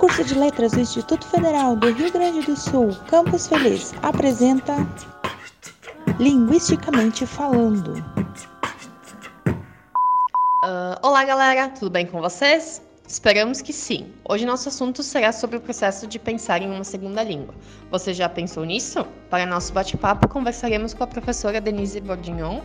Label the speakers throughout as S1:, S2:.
S1: curso de Letras do Instituto Federal do Rio Grande do Sul, Campus Feliz, apresenta Linguisticamente Falando.
S2: Uh, olá, galera, tudo bem com vocês? Esperamos que sim. Hoje nosso assunto será sobre o processo de pensar em uma segunda língua. Você já pensou nisso? Para nosso bate-papo, conversaremos com a professora Denise Bordignon,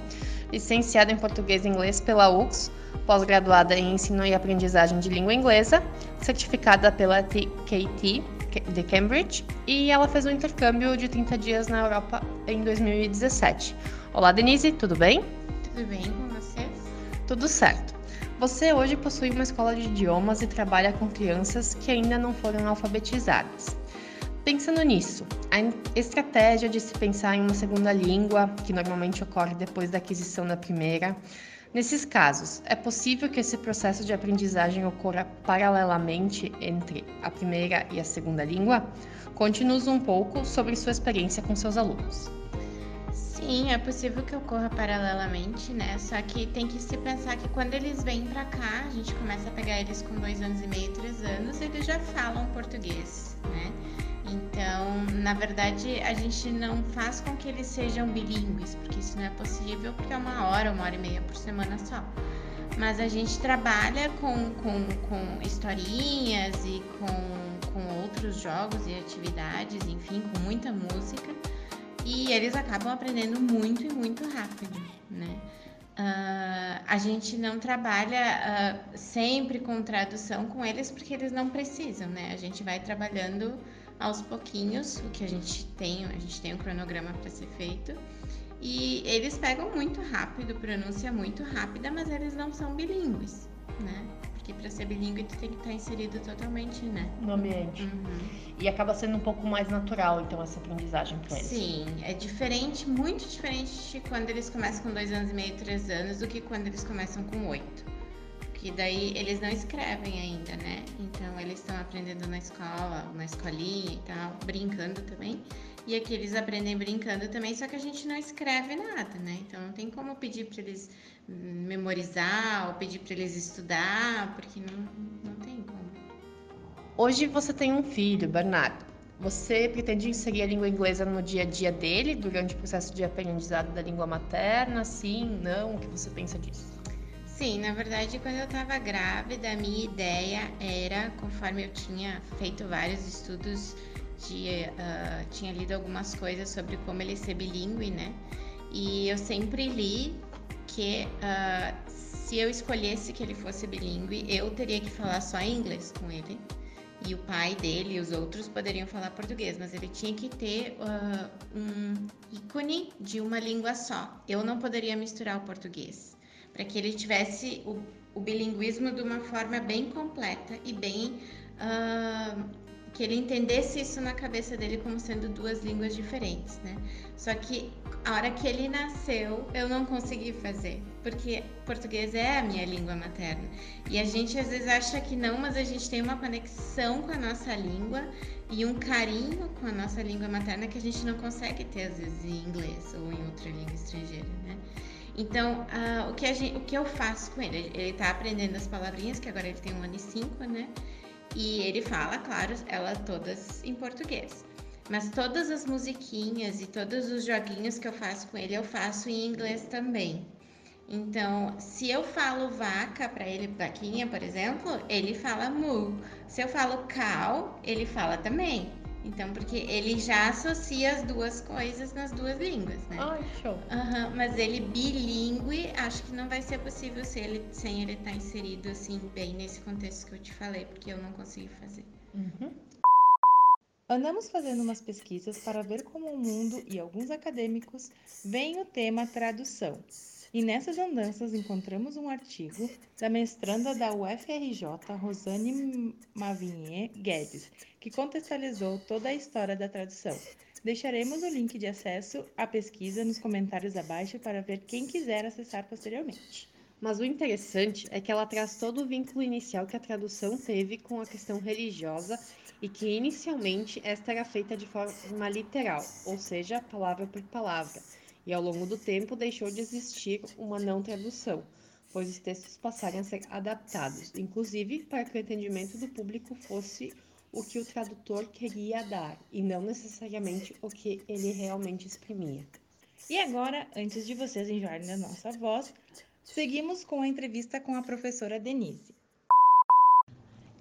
S2: licenciada em Português e Inglês pela UX, pós-graduada em Ensino e Aprendizagem de Língua Inglesa, certificada pela TKT de Cambridge, e ela fez um intercâmbio de 30 dias na Europa em 2017. Olá, Denise, tudo bem?
S3: Tudo bem com vocês?
S2: Tudo certo. Você hoje possui uma escola de idiomas e trabalha com crianças que ainda não foram alfabetizadas. Pensando nisso, a estratégia de se pensar em uma segunda língua, que normalmente ocorre depois da aquisição da primeira, nesses casos, é possível que esse processo de aprendizagem ocorra paralelamente entre a primeira e a segunda língua? Conte-nos um pouco sobre sua experiência com seus alunos.
S3: Sim, é possível que ocorra paralelamente, né? Só que tem que se pensar que quando eles vêm para cá, a gente começa a pegar eles com dois anos e meio, três anos, eles já falam português, né? Então, na verdade, a gente não faz com que eles sejam bilíngues, porque isso não é possível, porque é uma hora, uma hora e meia por semana só. Mas a gente trabalha com, com, com historinhas e com, com outros jogos e atividades, enfim, com muita música, e eles acabam aprendendo muito e muito rápido, né? Uh, a gente não trabalha uh, sempre com tradução com eles porque eles não precisam, né? A gente vai trabalhando aos pouquinhos o que a gente tem, a gente tem um cronograma para ser feito. E eles pegam muito rápido, pronúncia muito rápida, mas eles não são bilíngues, né? Porque para ser bilíngue tu tem que estar tá inserido totalmente, né?
S2: No ambiente. Uhum. E acaba sendo um pouco mais natural, então, essa aprendizagem para eles.
S3: Sim, é diferente, muito diferente quando eles começam com dois anos e meio, três anos, do que quando eles começam com oito que daí eles não escrevem ainda, né? Então eles estão aprendendo na escola, na escolinha e tal, brincando também. E aqui eles aprendem brincando também, só que a gente não escreve nada, né? Então não tem como pedir para eles memorizar ou pedir para eles estudar, porque não, não tem como.
S2: Hoje você tem um filho, Bernardo. Você pretende inserir a língua inglesa no dia a dia dele, durante o processo de aprendizado da língua materna? Sim, não? O que você pensa disso?
S3: Sim, na verdade, quando eu estava grávida, a minha ideia era, conforme eu tinha feito vários estudos, uh, tinha lido algumas coisas sobre como ele ser bilíngue, né? E eu sempre li que uh, se eu escolhesse que ele fosse bilíngue, eu teria que falar só inglês com ele. E o pai dele e os outros poderiam falar português, mas ele tinha que ter uh, um ícone de uma língua só. Eu não poderia misturar o português para que ele tivesse o, o, bilinguismo de uma forma bem completa e bem uh, que ele entendesse isso na cabeça dele como sendo duas línguas diferentes, né? Só que a hora que ele nasceu, eu não consegui fazer, porque português é a minha língua materna. E a gente às vezes acha que não, mas a gente tem uma conexão com a nossa língua e um carinho com a nossa língua materna que a gente não consegue ter às vezes em inglês ou em outra língua estrangeira, né? Então, uh, o, que gente, o que eu faço com ele? Ele está aprendendo as palavrinhas, que agora ele tem um ano e cinco, né? E ele fala, claro, elas todas em português. Mas todas as musiquinhas e todos os joguinhos que eu faço com ele, eu faço em inglês também. Então, se eu falo vaca para ele, vaquinha, por exemplo, ele fala mu. Se eu falo cow, ele fala também. Então, porque ele já associa as duas coisas nas duas línguas, né?
S2: Ai, show.
S3: Uhum, mas ele bilíngue, acho que não vai ser possível se ele, sem ele estar tá inserido assim, bem nesse contexto que eu te falei, porque eu não consegui fazer.
S1: Uhum. Andamos fazendo umas pesquisas para ver como o mundo e alguns acadêmicos veem o tema tradução. E nessas andanças encontramos um artigo da mestranda da UFRJ, Rosane Mavinier Guedes, que contextualizou toda a história da tradução. Deixaremos o link de acesso à pesquisa nos comentários abaixo para ver quem quiser acessar posteriormente.
S2: Mas o interessante é que ela traz todo o vínculo inicial que a tradução teve com a questão religiosa e que inicialmente esta era feita de forma literal, ou seja, palavra por palavra e ao longo do tempo deixou de existir uma não tradução, pois os textos passaram a ser adaptados, inclusive para que o entendimento do público fosse o que o tradutor queria dar e não necessariamente o que ele realmente exprimia.
S1: E agora, antes de vocês enjoarem da nossa voz, seguimos com a entrevista com a professora Denise.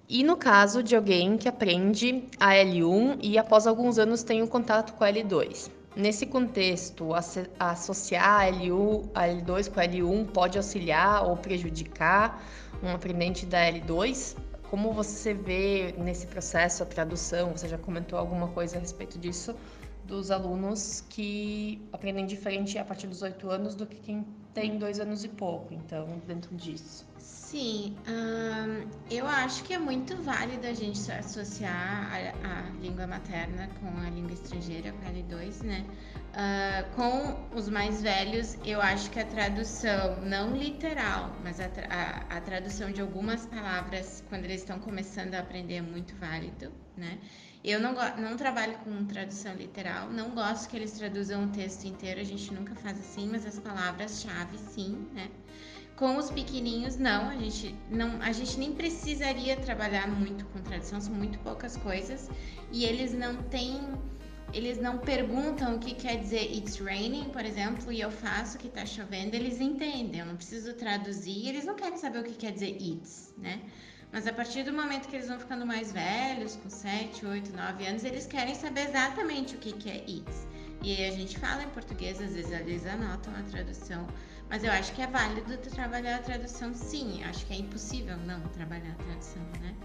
S2: E no caso de alguém que aprende a L1 e após alguns anos tem o um contato com a L2. Nesse contexto, associar a, L1, a L2 com a L1 pode auxiliar ou prejudicar um aprendente da L2? Como você vê nesse processo a tradução? Você já comentou alguma coisa a respeito disso? Dos alunos que aprendem diferente a partir dos oito anos do que quem tem dois anos e pouco, então, dentro disso.
S3: Sim, hum, eu acho que é muito válido a gente associar a, a, língua materna com a língua estrangeira, com a L2, né? Uh, com os mais velhos, eu acho que a tradução, não literal, mas a, a, a tradução de algumas palavras, quando eles estão começando a aprender, é muito válido, né? Eu não, não trabalho com tradução literal, não gosto que eles traduzam o texto inteiro, a gente nunca faz assim, mas as palavras-chave, sim, né? Com os pequenininhos, não, a gente não, a gente nem precisaria trabalhar muito com tradução, são muito poucas coisas e eles não têm, eles não perguntam o que quer dizer it's raining, por exemplo, e eu faço que tá chovendo, eles entendem, eu não preciso traduzir, eles não querem saber o que quer dizer it's, né? Mas a partir do momento que eles vão ficando mais velhos, com 7, 8, 9 anos, eles querem saber exatamente o que, que é it's. E aí a gente fala em português, às vezes eles anotam a tradução mas eu acho que é válido trabalhar a tradução, sim. Acho que é impossível não trabalhar a tradução, né?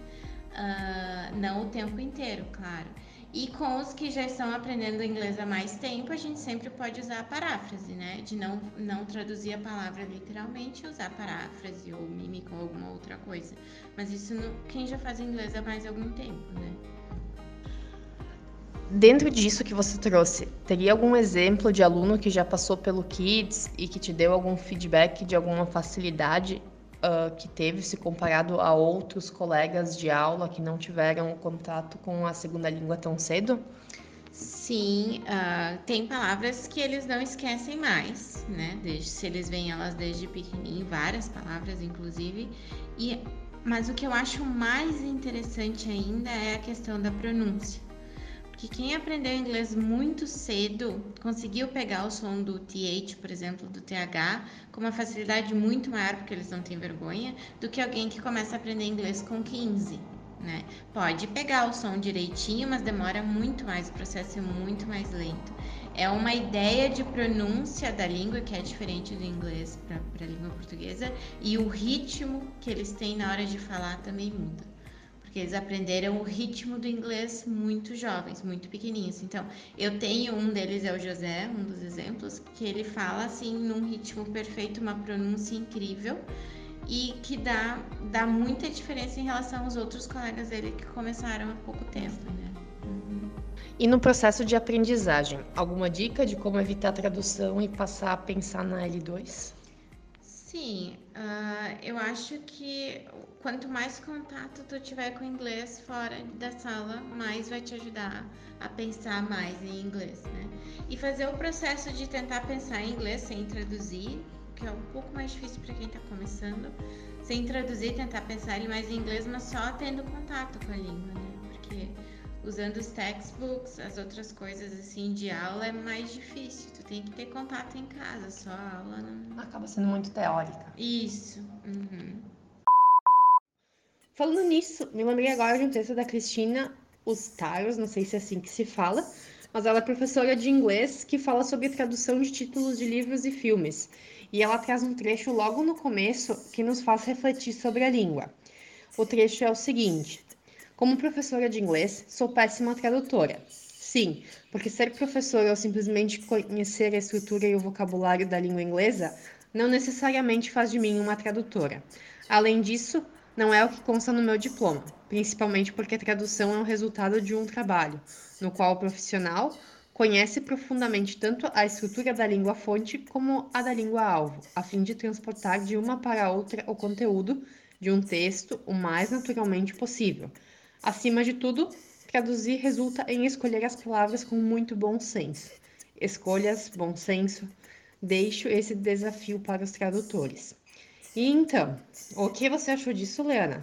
S3: Uh, não o tempo inteiro, claro. E com os que já estão aprendendo inglês há mais tempo, a gente sempre pode usar a paráfrase, né? De não, não traduzir a palavra literalmente, usar paráfrase ou mímica ou alguma outra coisa. Mas isso no, quem já faz inglês há mais algum tempo, né?
S2: Dentro disso que você trouxe, teria algum exemplo de aluno que já passou pelo Kids e que te deu algum feedback de alguma facilidade uh, que teve se comparado a outros colegas de aula que não tiveram contato com a segunda língua tão cedo?
S3: Sim, uh, tem palavras que eles não esquecem mais, né? Desde, se eles veem elas desde pequenininho, várias palavras, inclusive. E, mas o que eu acho mais interessante ainda é a questão da pronúncia que quem aprendeu inglês muito cedo conseguiu pegar o som do TH, por exemplo, do TH, com uma facilidade muito maior, porque eles não têm vergonha, do que alguém que começa a aprender inglês com 15. Né? Pode pegar o som direitinho, mas demora muito mais, o processo é muito mais lento. É uma ideia de pronúncia da língua que é diferente do inglês para a língua portuguesa e o ritmo que eles têm na hora de falar também muda porque eles aprenderam o ritmo do inglês muito jovens, muito pequenininhos. Então, eu tenho um deles é o José, um dos exemplos, que ele fala assim num ritmo perfeito, uma pronúncia incrível e que dá, dá muita diferença em relação aos outros colegas dele que começaram há pouco tempo, né?
S2: E no processo de aprendizagem, alguma dica de como evitar a tradução e passar a pensar na L2?
S3: Sim, uh, eu acho que quanto mais contato tu tiver com inglês fora da sala, mais vai te ajudar a pensar mais em inglês, né? E fazer o processo de tentar pensar em inglês sem traduzir, que é um pouco mais difícil para quem está começando, sem traduzir, tentar pensar ele mais em inglês, mas só tendo contato com a língua, né? Usando os textbooks, as outras coisas assim de aula é mais difícil. Tu tem que ter contato em casa, só a aula não.
S2: Acaba sendo muito teórica.
S3: Isso. Uhum.
S2: Falando nisso, me lembrei agora de um texto da Cristina Ustaros, não sei se é assim que se fala, mas ela é professora de inglês que fala sobre tradução de títulos de livros e filmes. E ela traz um trecho logo no começo que nos faz refletir sobre a língua. O trecho é o seguinte: como professora de inglês, sou péssima tradutora. Sim, porque ser professora ou simplesmente conhecer a estrutura e o vocabulário da língua inglesa não necessariamente faz de mim uma tradutora. Além disso, não é o que consta no meu diploma, principalmente porque a tradução é o resultado de um trabalho, no qual o profissional conhece profundamente tanto a estrutura da língua fonte como a da língua alvo, a fim de transportar de uma para outra o conteúdo de um texto o mais naturalmente possível Acima de tudo, traduzir resulta em escolher as palavras com muito bom senso. Escolhas, bom senso. Deixo esse desafio para os tradutores. E então, o que você achou disso, Leana?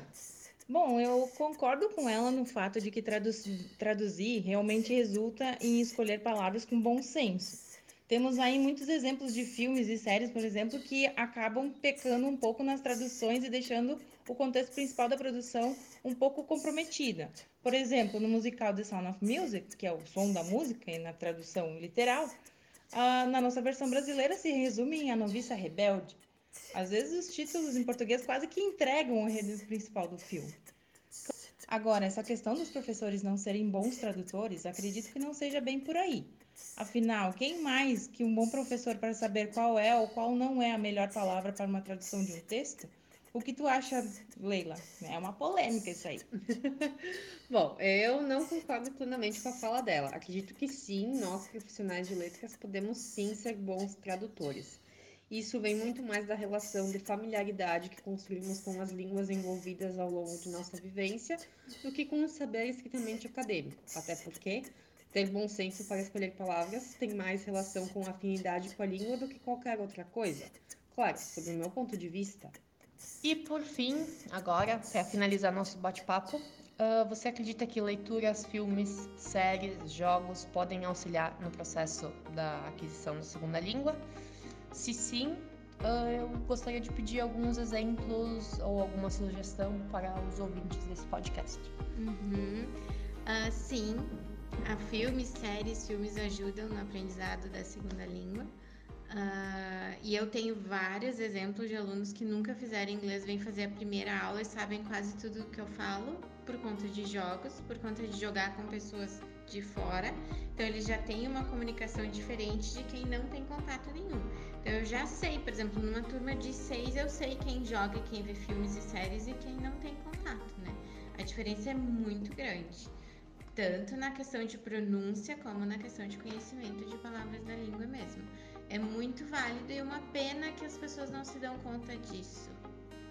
S1: Bom, eu concordo com ela no fato de que traduzir realmente resulta em escolher palavras com bom senso. Temos aí muitos exemplos de filmes e séries, por exemplo, que acabam pecando um pouco nas traduções e deixando o contexto principal da produção um pouco comprometida. Por exemplo, no musical The Sound of Music, que é o som da música e na tradução literal, na nossa versão brasileira se resume em A Noviça Rebelde. Às vezes os títulos em português quase que entregam o enredo principal do filme. Agora, essa questão dos professores não serem bons tradutores, acredito que não seja bem por aí. Afinal, quem mais que um bom professor para saber qual é ou qual não é a melhor palavra para uma tradução de um texto? O que tu acha, Leila? É uma polêmica isso aí.
S2: Bom, eu não concordo plenamente com a fala dela. Acredito que sim, nós profissionais de letras podemos sim ser bons tradutores. Isso vem muito mais da relação de familiaridade que construímos com as línguas envolvidas ao longo de nossa vivência do que com o saber estritamente acadêmico. Até porque ter bom senso para escolher palavras tem mais relação com afinidade com a língua do que qualquer outra coisa. Claro, sob o meu ponto de vista. E por fim, agora, para finalizar nosso bate-papo, uh, você acredita que leituras, filmes, séries, jogos podem auxiliar no processo da aquisição da segunda língua? Se sim, uh, eu gostaria de pedir alguns exemplos ou alguma sugestão para os ouvintes desse podcast.
S3: Uhum. Uh, sim, a filmes, séries, filmes ajudam no aprendizado da segunda língua. Uh, e eu tenho vários exemplos de alunos que nunca fizeram inglês, vêm fazer a primeira aula e sabem quase tudo que eu falo por conta de jogos, por conta de jogar com pessoas de fora. Então eles já têm uma comunicação diferente de quem não tem contato nenhum. Então eu já sei, por exemplo, numa turma de seis eu sei quem joga, quem vê filmes e séries e quem não tem contato, né? A diferença é muito grande tanto na questão de pronúncia como na questão de conhecimento de palavras da língua mesmo. É muito válido e uma pena que as pessoas não se dão conta disso,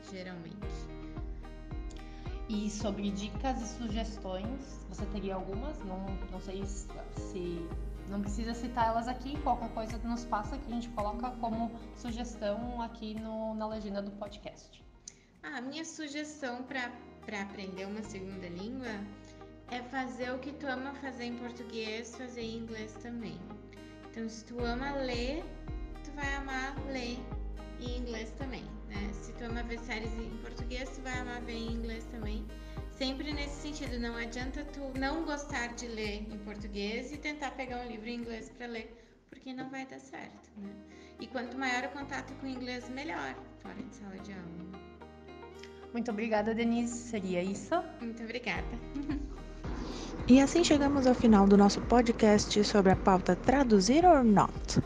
S3: geralmente.
S2: E sobre dicas e sugestões, você teria algumas? Não, não sei se não precisa citar elas aqui, qualquer coisa que nos passa que a gente coloca como sugestão aqui no, na legenda do podcast.
S3: Ah, a minha sugestão para aprender uma segunda língua é fazer o que tu ama fazer em português, fazer em inglês também. Então, se tu ama ler, tu vai amar ler em inglês também, né? Se tu ama ver séries em português, tu vai amar ver em inglês também. Sempre nesse sentido, não adianta tu não gostar de ler em português e tentar pegar um livro em inglês para ler, porque não vai dar certo, né? E quanto maior o contato com o inglês, melhor, fora de sala de aula.
S2: Muito obrigada, Denise. Seria isso?
S3: Muito obrigada.
S1: E assim chegamos ao final do nosso podcast sobre a pauta Traduzir or Not.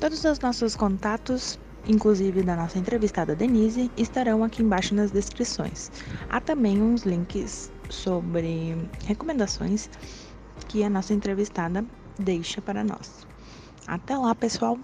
S1: Todos os nossos contatos, inclusive da nossa entrevistada Denise, estarão aqui embaixo nas descrições. Há também uns links sobre recomendações que a nossa entrevistada deixa para nós. Até lá, pessoal!